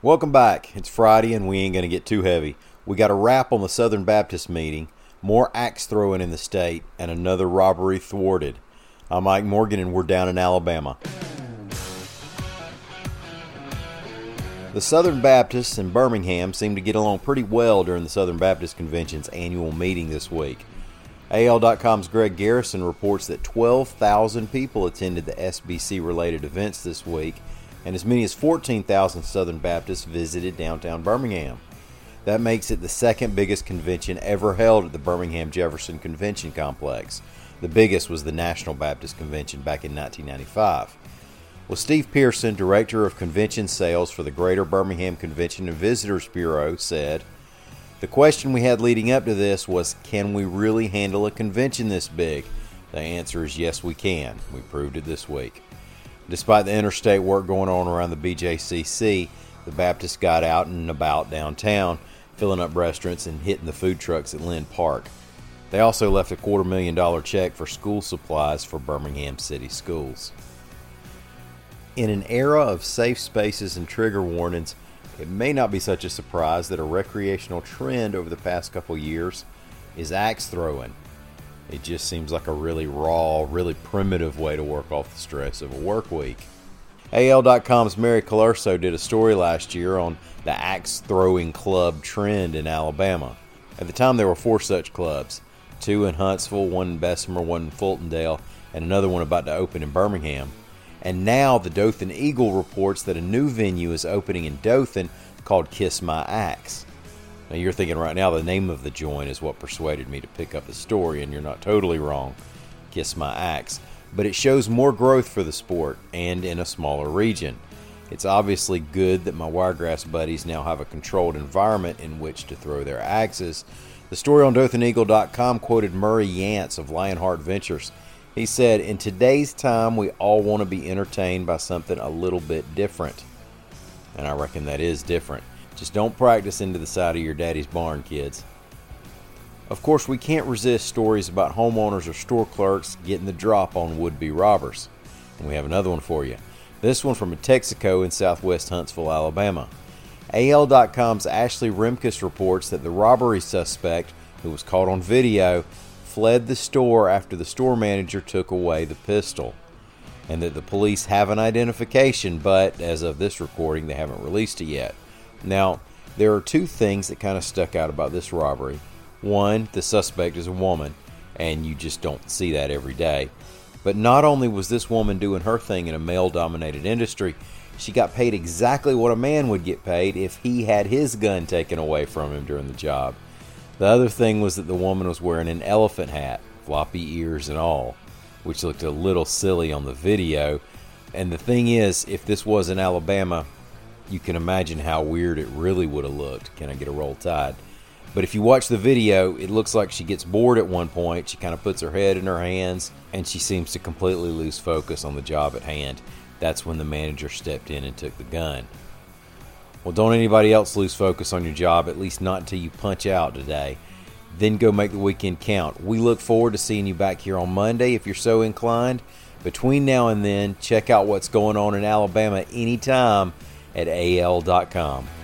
Welcome back. It's Friday and we ain't going to get too heavy. We got a wrap on the Southern Baptist meeting, more axe throwing in the state, and another robbery thwarted. I'm Mike Morgan and we're down in Alabama. The Southern Baptists in Birmingham seem to get along pretty well during the Southern Baptist Convention's annual meeting this week. AL.com's Greg Garrison reports that 12,000 people attended the SBC related events this week, and as many as 14,000 Southern Baptists visited downtown Birmingham. That makes it the second biggest convention ever held at the Birmingham Jefferson Convention Complex. The biggest was the National Baptist Convention back in 1995. Well, Steve Pearson, Director of Convention Sales for the Greater Birmingham Convention and Visitors Bureau, said, the question we had leading up to this was can we really handle a convention this big? The answer is yes, we can. We proved it this week. Despite the interstate work going on around the BJCC, the Baptists got out and about downtown, filling up restaurants and hitting the food trucks at Linn Park. They also left a quarter million dollar check for school supplies for Birmingham City schools. In an era of safe spaces and trigger warnings, it may not be such a surprise that a recreational trend over the past couple years is axe throwing. It just seems like a really raw, really primitive way to work off the stress of a work week. AL.com's Mary Colurso did a story last year on the axe throwing club trend in Alabama. At the time, there were four such clubs two in Huntsville, one in Bessemer, one in Fultondale, and another one about to open in Birmingham. And now the Dothan Eagle reports that a new venue is opening in Dothan called Kiss My Axe. Now you're thinking right now the name of the joint is what persuaded me to pick up the story, and you're not totally wrong. Kiss My Axe. But it shows more growth for the sport and in a smaller region. It's obviously good that my Wiregrass buddies now have a controlled environment in which to throw their axes. The story on DothanEagle.com quoted Murray Yance of Lionheart Ventures. He said, In today's time, we all want to be entertained by something a little bit different. And I reckon that is different. Just don't practice into the side of your daddy's barn, kids. Of course, we can't resist stories about homeowners or store clerks getting the drop on would be robbers. And we have another one for you. This one from a Texaco in southwest Huntsville, Alabama. AL.com's Ashley Remkus reports that the robbery suspect, who was caught on video, fled the store after the store manager took away the pistol, and that the police have an identification, but as of this recording, they haven't released it yet. Now, there are two things that kind of stuck out about this robbery. One, the suspect is a woman, and you just don't see that every day. But not only was this woman doing her thing in a male dominated industry, she got paid exactly what a man would get paid if he had his gun taken away from him during the job. The other thing was that the woman was wearing an elephant hat, floppy ears and all, which looked a little silly on the video. And the thing is, if this was in Alabama, you can imagine how weird it really would have looked. Can I get a roll tide? But if you watch the video, it looks like she gets bored at one point. She kind of puts her head in her hands and she seems to completely lose focus on the job at hand. That's when the manager stepped in and took the gun. Well, don't anybody else lose focus on your job, at least not until you punch out today. Then go make the weekend count. We look forward to seeing you back here on Monday if you're so inclined. Between now and then, check out what's going on in Alabama anytime at al.com.